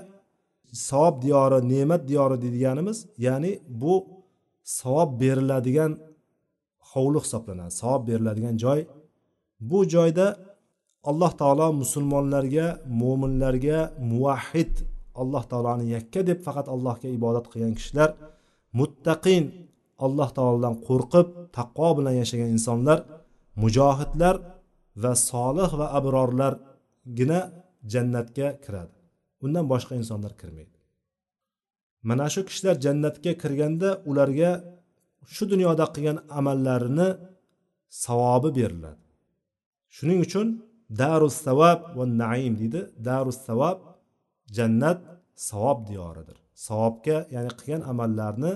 savob diyori ne'mat diyori deydiganimiz ya'ni bu savob beriladigan hovli hisoblanadi savob beriladigan joy. Bu joyda alloh taolo musulmonlarga mo'minlarga muvahhid alloh taoloni yakka deb faqat allohga ibodat qilgan kishilar muttaqin alloh taolodan qo'rqib taqvo bilan yashagan insonlar mujohidlar va solih va abrorlargina jannatga kiradi. Undan boshqa insonlar kirmaydi. Mana shu kishilar jannatga kirganda ularga shu dunyoda qilgan amallarini savobi beriladi. Shuning uchun darus savob va naim deydi. Darus savob jannat savob diyoridir. Savobga ya'ni qilgan amallarni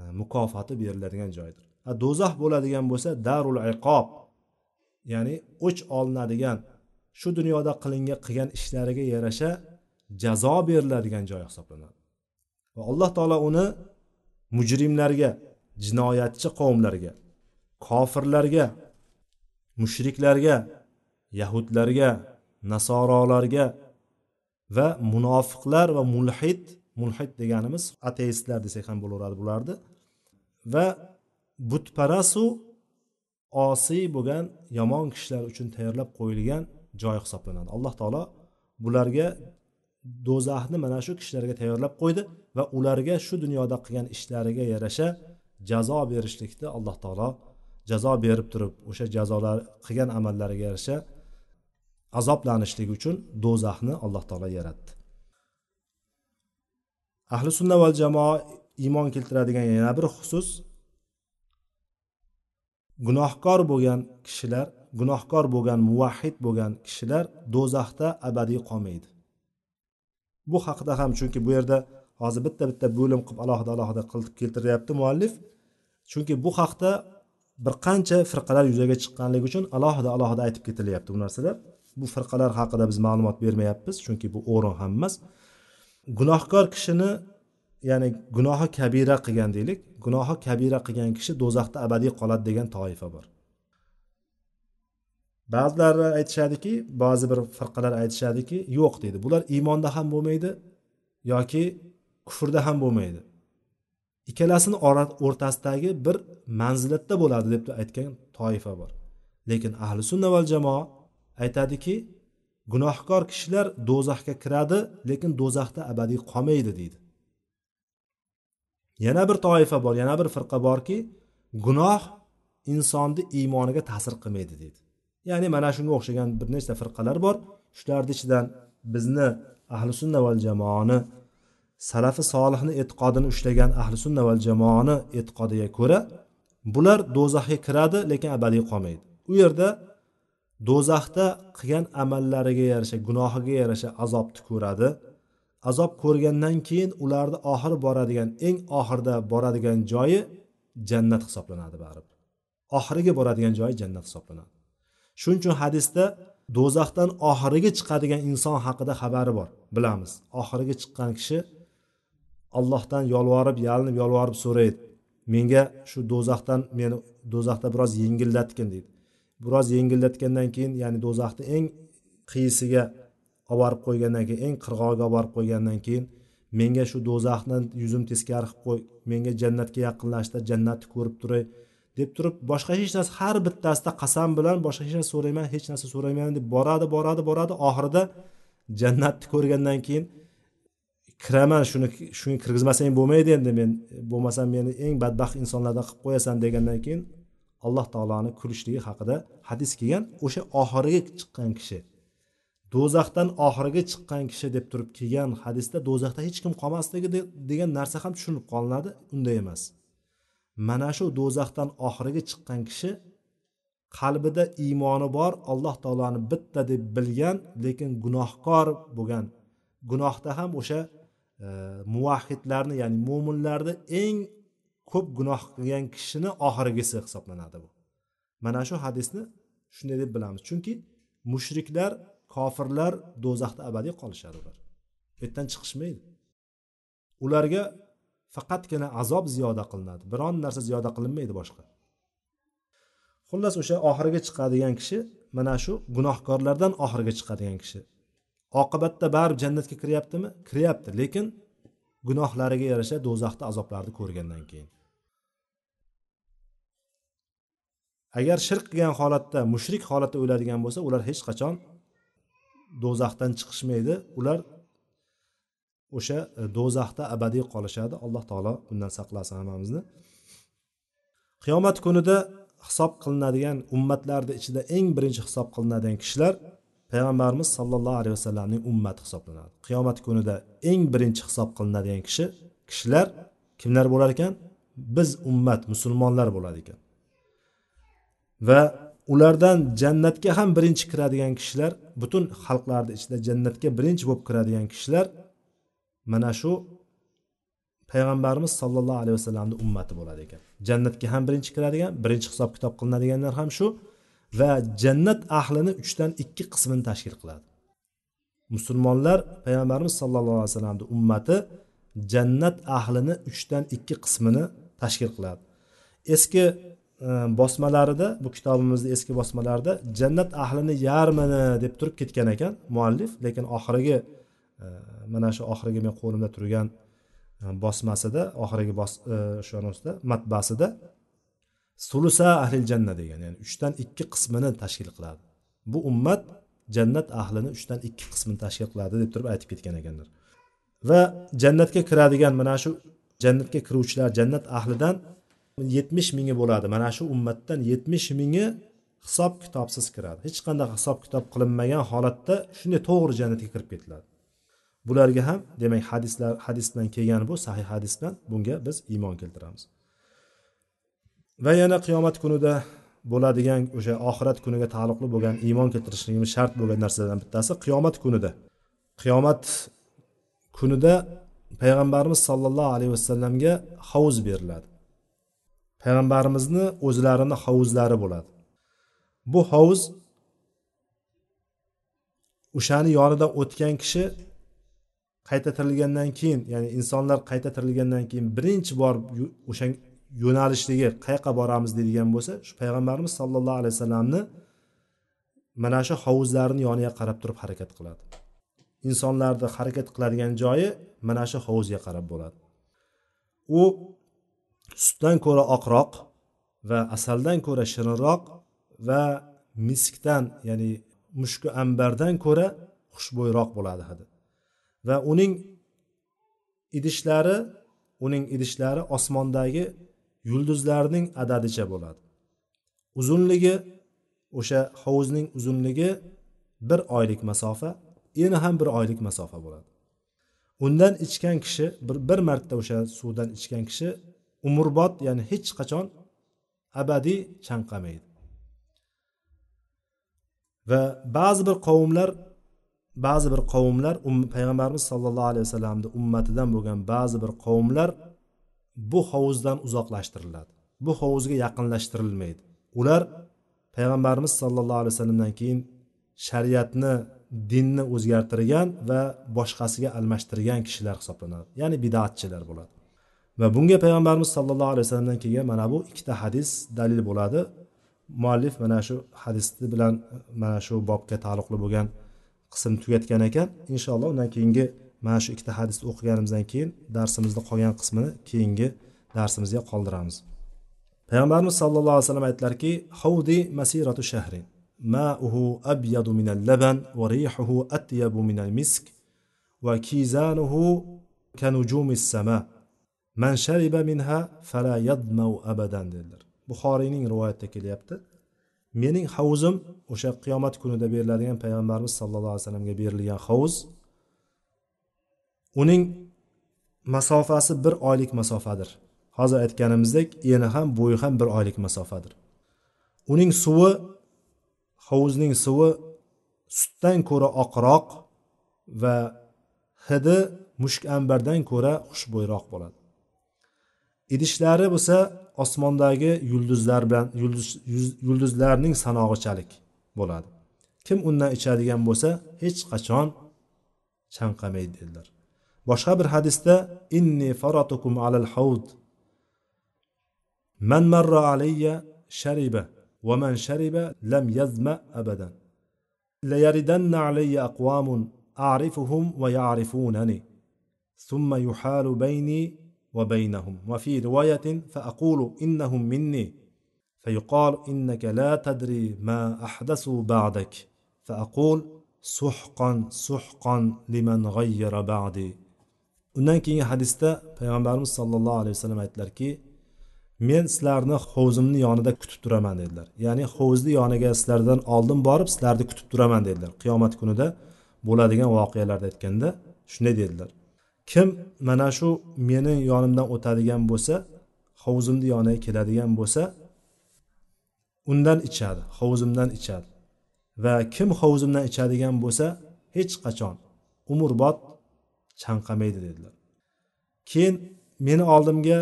e, mukofoti beriladigan joydir. Do'zax bo'ladigan bo'lsa darul iqob ya'ni o'ch olinadigan shu dunyoda qilingan qilgan ishlariga yarasha jazo beriladigan joy hisoblanadi. Va alloh taolo uni mujrimlarga jinoyatchi qavmlarga kofirlarga mushriklarga yahudlarga nasorolarga va munofiqlar va mulhid mulhid deganimiz ateistlar desak ham bo'laveradi bularni. Va butparastu osiy bo'lgan yomon kishilar uchun tayyorlab qo'yilgan joy hisoblanadi. Alloh taolo bularga do'zaxni mana shu kishilarga tayyorlab qo'ydi va ularga shu dunyoda qilgan ishlariga yarasha jazo berishlikni alloh taolo jazo berib turib o'sha jazolar qilgan amallariga yarasha azoblanishligi uchun do'zaxni alloh taolo yaratdi. Ahli sunna val jamoa iymon keltiradigan yana bir xusus gunohkor bo'lgan kishilar gunohkor bo'lgan muvahhid bo'lgan kishilar do'zaxda abadiy qolmaydi. Bu haqida ham chunki bu yerda hozir bitta bitta bo'lim qilib alohida alohida qilib keltiryapti muallif. Chunki bu haqda bir qancha firqalar yuzaga chiqqanligi uchun alohida alohida aytib ketilyapti bu narsalar. Bu firqalar haqida biz ma'lumot bermayapmiz chunki bu o'rin ham emas. Gunohkor kishini ya'ni gunohi kabira qilgan deylik gunohi kabira qilgan kishi do'zaxda abadiy qoladi degan toifa bor. Ba'zilari aytishadiki ba'zi bir firqalar aytishadiki yo'q deydi. Bular iymonda ham bo'lmaydi yoki kufrda ham bo'lmaydi. Ikkalasini o'rtasidagi bir manzilatda bo'ladi deb aytgan toifa bor. Lekin ahli sunna val jamoa aytadiki gunohkor kishilar do'zaxga kiradi lekin do'zaxda abadiy qolmaydi deydi. Yana bir toifa bor yana bir firqa borki gunoh insonni iymoniga ta'sir qilmaydi deydi. Ya'ni mana shunga o'xshagan bir nechta firqalar bor. Shularni ichidan bizni ahli sunna val jamoani salafi solihni e'tiqodini ushlagan ahli sunna val jamoani e'tiqodiga ko'ra bular do'zaxga kiradi lekin abadiy qolmaydi. U yerda do'zaxda qilgan amallariga yarasha gunohiga yarasha azobni ko'radi. Azob ko'rgandan keyin ularni oxiri boradigan eng oxirida boradigan joyi jannat hisoblanadi baribir oxiriga boradigan joyi jannat hisoblanadi. Shuning uchun hadisda do'zaxdan oxiriga chiqadigan inson haqida xabari bor bilamiz. Oxiriga chiqqan kishi allohdan yolvorib yalinib yolvorib so'raydi. Menga shu do'zaxdan meni do'zaxda biroz yengillatgin deydi. Biroz yengillatgandan keyin ya'ni do'zaxni eng qiyisiga olib borib qo'ygandan keyin eng qirg'og'iga olib borib qo'ygandan keyin menga shu do'zaxni yuzim teskari qilib qo'y menga jannatga yaqinlashtir jannatni ko'rib turay deb turib boshqa hech narsa har bittasida qasam bilan boshqa hech narsa so'rayman hech narsa so'rayman deb boradi boradi boradi. Oxirida jannatni ko'rgandan keyin kiraman shuni shunga kirgizmasang bo'lmaydi endi men bo'lmasam meni eng badbaxt insonlardan qilib qo'yasan degandan keyin alloh taoloni kulishligi haqida hadis kelgan o'sha oxiriga chiqqan kishi do'zaxdan oxiriga chiqqan kishi deb turib kelgan hadisda do'zaxda hech kim qolmasligi degan narsa ham tushunib qolinadi unday emas. Mana shu do'zaxdan oxiriga chiqqan kishi qalbida iymoni bor alloh taoloni bitta deb bilgan lekin gunohkor bo'lgan. Gunohda ham o'sha e, muvahhidlarni ya'ni mo'minlarni eng ko'p gunoh qilgan kishini oxirgisi hisoblanadi bu. Mana shu hadisni shunday deb bilamiz. Chunki mushriklar kofirlar do'zaxda abadiy qolishadi ular. Bu yerdan chiqishmaydi. Ularga faqatgina azob ziyoda qilinadi. Biron narsa ziyoda qilinmaydi boshqa. Xullas o'sha oxiriga chiqadigan kishi mana shu gunohkorlardan oxiriga chiqadigan kishi. Oqibatda baribir jannatga kiryaptimi? Kiryapti. Lekin gunohlariga yarasha do'zaxda azoblarni ko'rgandan keyin. Agar shirk qilgan holatda mushrik holatda o'ladigan bo'lsa ular hech qachon do'zaxdan chiqishmaydi. Ular o'sha e, do'zaxda abadiy qolishadi. Alloh taolo bundan saqlasin hammamizni. Qiyomat kunida hisob qilinadigan ummatlarni ichida eng birinchi hisob qilinadigan kishilar payg'ambarimiz sollallohu alayhi vasallamning ummati hisoblanadi. Qiyomat kunida eng birinchi hisob qilinadigan kishi kishilar kimlar bo'lar ekan? Biz ummat musulmonlar bo'ladi ekan. Va ulardan jannatga ham birinchi kiradigan kishilar butun xalqlarni ichida jannatga birinchi bo'lib kiradigan kishilar mana shu payg'ambarimiz sollallohu alayhi vasallamni ummati bo'ladi ekan. Jannatga ham birinchi kiradigan birinchi hisob kitob qilinadiganlar ham shu. Va jannat ahlini uchdan ikki qismini tashkil qiladi. Musulmonlar payg'ambarimiz sollallohu alayhi vasallamni ummati jannat ahlini uchdan ikki qismini tashkil qiladi. Eski e, bosmalarida bu kitobimizni eski bosmalarida jannat ahlini yarmini deb turib ketgan ekan muallif lekin oxirgi e, mana shu oxirgi men qo'limda turgan e, bosmasida oxirgi bos e, ustida matbasida sulusa ahlil janna degan ya'ni uchdan ikki qismini tashkil qiladi. Bu ummat jannat ahlini uchdan ikki qismini tashkil qiladi deb turib aytib ketgan ekanlar. Va jannatga kiradigan mana shu jannatga kiruvchilar jannat ahlidan yetmish mingi bo'ladi. Mana shu ummatdan yetmish mingi hisob kitobsiz kiradi. Hech qanday hisob kitob qilinmagan holatda shunday to'g'ri jannatga kirib ketiladi. Bularga ham demak hadislar hadis bilan kelgan bu sahih hadis bilan bunga biz iymon keltiramiz. Va yana qiyomat kunida bo'ladigan o'sha oxirat kuniga taalluqli bo'lgan iymon keltirishligimiz shart bo'lgan narsalardan bittasi qiyomat kunida. Qiyomat kunida payg'ambarimiz sollallohu alayhi vasallamga havuz beriladi. Payg'ambarimizni o'zlarini hovuzlari bo'ladi. Bu hovuz o'shani yonidan o'tgan kishi qayta tirilgandan keyin ya'ni insonlar qayta tirilgandan keyin birinchi bor o'sha yo'nalishligi qayoqqa boramiz deydigan bo'lsa shu payg'ambarimiz sollallohu alayhi vasallamni mana shu hovuzlarni yoniga qarab turib harakat qiladi. Insonlarni harakat qiladigan joyi mana shu hovuzga qarab bo'ladi. U sutdan ko'ra oqroq va asaldan ko'ra shirinroq va miskdan ya'ni mushku ambardan ko'ra xushbo'yroq bo'ladi hidi va uning idishlari uning idishlari osmondagi yulduzlarning adadicha bo'ladi. Uzunligi o'sha hovuzning uzunligi bir oylik masofa yana ham bir oylik masofa bo'ladi. Undan ichgan kishi bir, bir marta o'sha suvdan ichgan kishi umrbod ya'ni hech qachon abadiy chanqamaydi. Va ba'zi bir qavmlar ba'zi bir qavmlar um, payg'ambarimiz sollallohu alayhi vasallamni ummatidan bo'lgan ba'zi bir qavmlar bu hovuzdan uzoqlashtiriladi. Bu hovuzga yaqinlashtirilmaydi. Ular payg'ambarimiz sollallohu alayhi vasallamdan keyin shariatni dinni o'zgartirgan va boshqasiga almashtirgan kishilar hisoblanadi. Ya'ni bidatchilar bo'ladi. Va bunga payg'ambarimiz sollallohu alayhi vasallamdan kelgan mana bu ikkita hadis dalil bo'ladi. Muallif mana shu hadisni bilan mana shu bobga taalluqli bo'lgan qism tugatgan ekan. Inshaalloh undan keyingi mana shu ikkita hadisni o'qiganimizdan keyin darsimizni qolgan qismini keyingi darsimizga qoldiramiz. Payg'ambarimiz sallallohu alayhi vasallam aytdilarki havdi masiratu shahrin ma'uhu abyadu minal laban va rihuhu atyabu minal misk va kizanuhu kanujumis sama man shariba minha fala yadmau abadan dedilar. Buxoriyning rivoyatida kelyapti. Mening havuzim o'sha qiyomat kunida beriladigan payg'ambarimiz sallallohu alayhi vasallamga berilgan hovuz uning masofasi bir oylik masofadir. Hozir aytganimizdek eni ham bo'yi ham bir oylik masofadir. Uning suvi hovuzning suvi sutdan ko'ra oqroq va hidi mushk ambardan ko'ra xushbo'yroq bo'ladi. Idishlari bo'lsa osmondagi yulduzlar bilan yulduz, yulduzlarning sanog'ichalik bo'ladi. Kim undan ichadigan bo'lsa hech qachon chanqamaydi dedilar. Boshqa bir hadisda inni faratukum alal havd man marra alayya shariba va man shariba lam yazma abadan ليردن علي أقوام أعرفهم ويعرفونني. ثم يحال بيني وبينهم. وفي رواية فأقول إنهم مني. فيقال إنك لا تدري ما أحدثوا بعدك. فأقول سحقا سحقا لمن غير بعدي. Undan keyingi hadisda payg'ambarimiz sollallohu alayhi vasallam aytdilarki men sizlarni hovuzimni yonida kutib turaman dedilar. Ya'ni hovuzni yoniga sizlardan oldin borib sizlarni kutib turaman dedilar. Qiyomat kunida bo'ladigan voqealarni aytganda shunday dedilar. Kim mana shu meni yonimdan o'tadigan bo'lsa hovuzimni yoniga keladigan bo'lsa undan ichadi hovuzimdan ichadi. Va kim hovuzimdan ichadigan bo'lsa hech qachon. Umrbod chanqamaydi dedilar. Keyin meni oldimga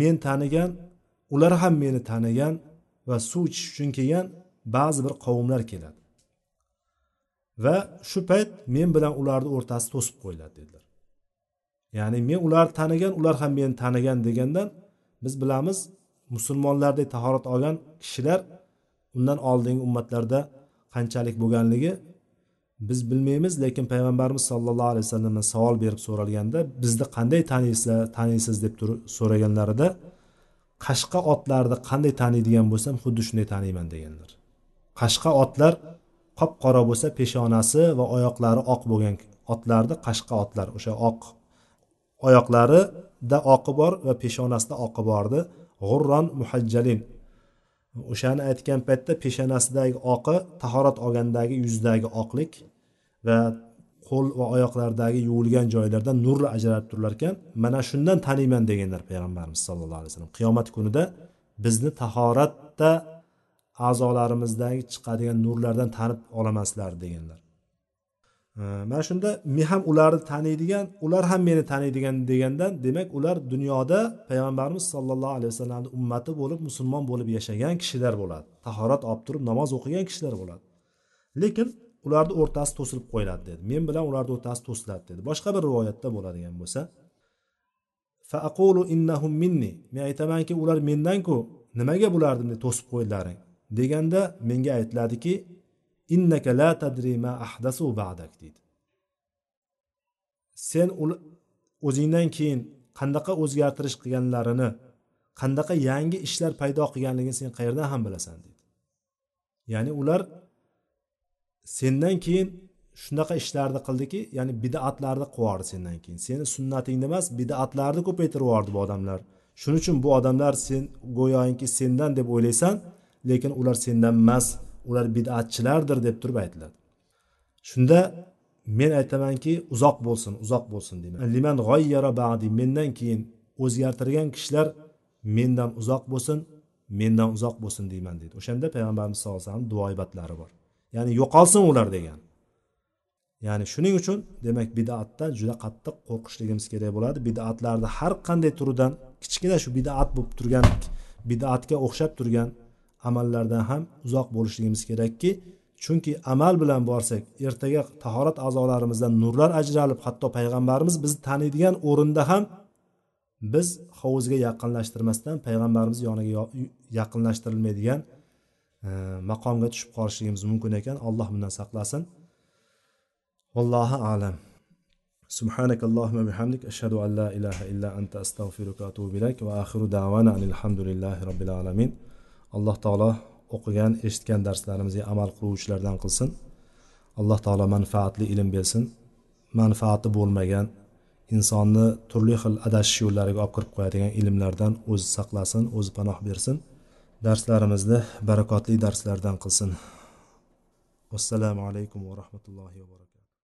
men tanigan ular ham meni tanigan va suv ichish uchun kelgan ba'zi bir qavmlar keladi. Va shu payt men bilan ularni o'rtasi to'sib qo'yiladi dedilar. Ya'ni men ularni tanigan ular ham meni tanigan degandan biz bilamiz musulmonlardek tahorat olgan kishilar undan oldingi ummatlarda qanchalik bo'lganligi biz bilmaymiz lekin payg'ambarimiz sollallohu alayhi vasallamdan savol berib so'ralganda bizni qanday taniysizlar taniysiz? deb turib so'raganlarida qashqa otlarni qanday taniydigan bo'lsam xuddi shunday taniyman deganlar. Qashqa otlar qop qora bo'lsa peshonasi va oyoqlari oq bo'lgan otlarni qashqa otlar o'sha oq oyoqlarida oqi bor va peshonasida oqi bordi. G'urron muhajjalin. O'shani aytgan paytda peshonasidagi oqi tahorat olgandagi yuzdagi oqlik va qo'l va oyoqlardagi yuvilgan joylardan nurli ajralib turilar ekan mana shundan taniyman deganlar payg'ambarimiz sallallohu alayhi vasallam. Qiyomat kunida bizni tahoratda a'zolarimizdagi chiqadigan nurlardan tanib olamansizlar deganlar. Mana shunda men ham ularni taniydigan ular ham meni taniydigan degandan demak ular dunyoda payg'ambarimiz sollallohu alayhi vasallamni ummati bo'lib musulmon bo'lib yashagan kishilar bo'ladi. Tahorat olib turib namoz o'qigan kishilar bo'ladi. Lekin ularni o'rtasi to'silib qo'yiladi dedi. Men bilan ularni o'rtasi to'siladi dedi. Boshqa bir rivoyatda bo'ladigan bo'lsa faaqulu innahum minni. Men aytamanki ular mendanku nimaga bularni bunday to'sib qo'ydilaring? deganda menga aytiladiki innaka la tadri ma ahdasu ba'dak deydi sen o'zingdan keyin qandaqa o'zgartirish qilganlarini qandaqa yangi ishlar paydo qilganligini sen qayerdan ham bilasan deydi ya'ni ular sendan keyin shunaqa ishlarni qildiki ya'ni bidatlarni qilib sendan keyin. Seni sunnatingni emas bidatlarni ko'paytirib yubordi bu odamlar. Shuning uchun bu odamlar sen go'yoki sendan deb o'ylaysan lekin ular sendan emas ular bidatchilardir deb turib aytiladi. Shunda men aytamanki uzoq bo'lsin uzoq bo'lsin deyman liman g'oyyara ba'di mendan keyin o'zgartirgan kishilar mendan uzoq bo'lsin mendan uzoq bo'lsin deyman deydi. O'shanda payg'ambarimiz sallallohu alayhi vasallam duoibatlari bor. Ya'ni yo'qolsin ular degan. Ya'ni shuning uchun demak bidatdan juda qattiq qo'rqishligimiz kerak bo'ladi. Bidatlarni har qanday turidan kichkina shu bidat bo'lib turgan bidatga o'xshab turgan amallardan ham uzoq bo'lishligimiz kerakki chunki amal bilan borsak ertaga tahorat a'zolarimizdan nurlar ajralib hatto payg'ambarimiz bizni taniydigan o'rinda ham biz hovuzga yaqinlashtirmasdan payg'ambarimiz yoniga yaqinlashtirilmaydigan maqomga tushib qolishligimiz mumkin ekan alloh bundan saqlasin vallohu alam سبحانك اللهم وبحمدك أشهد أن لا إله إلا أنت أستغفرك وأتوب إليك وآخر دعوانا أن الحمد لله رب العالمين alloh taolo o'qigan eshitgan darslarimizga amal qiluvchilardan qilsin alloh taolo manfaatli ilm bersin manfaati bo'lmagan insonni turli xil adashish yo'llariga olib kirib qo'yadigan ilmlardan o'zi saqlasin o'zi panoh bersin Darslarimizni barakotli darslardan qilsin. Assalomu alaykum va rahmatullohi va barakatuh.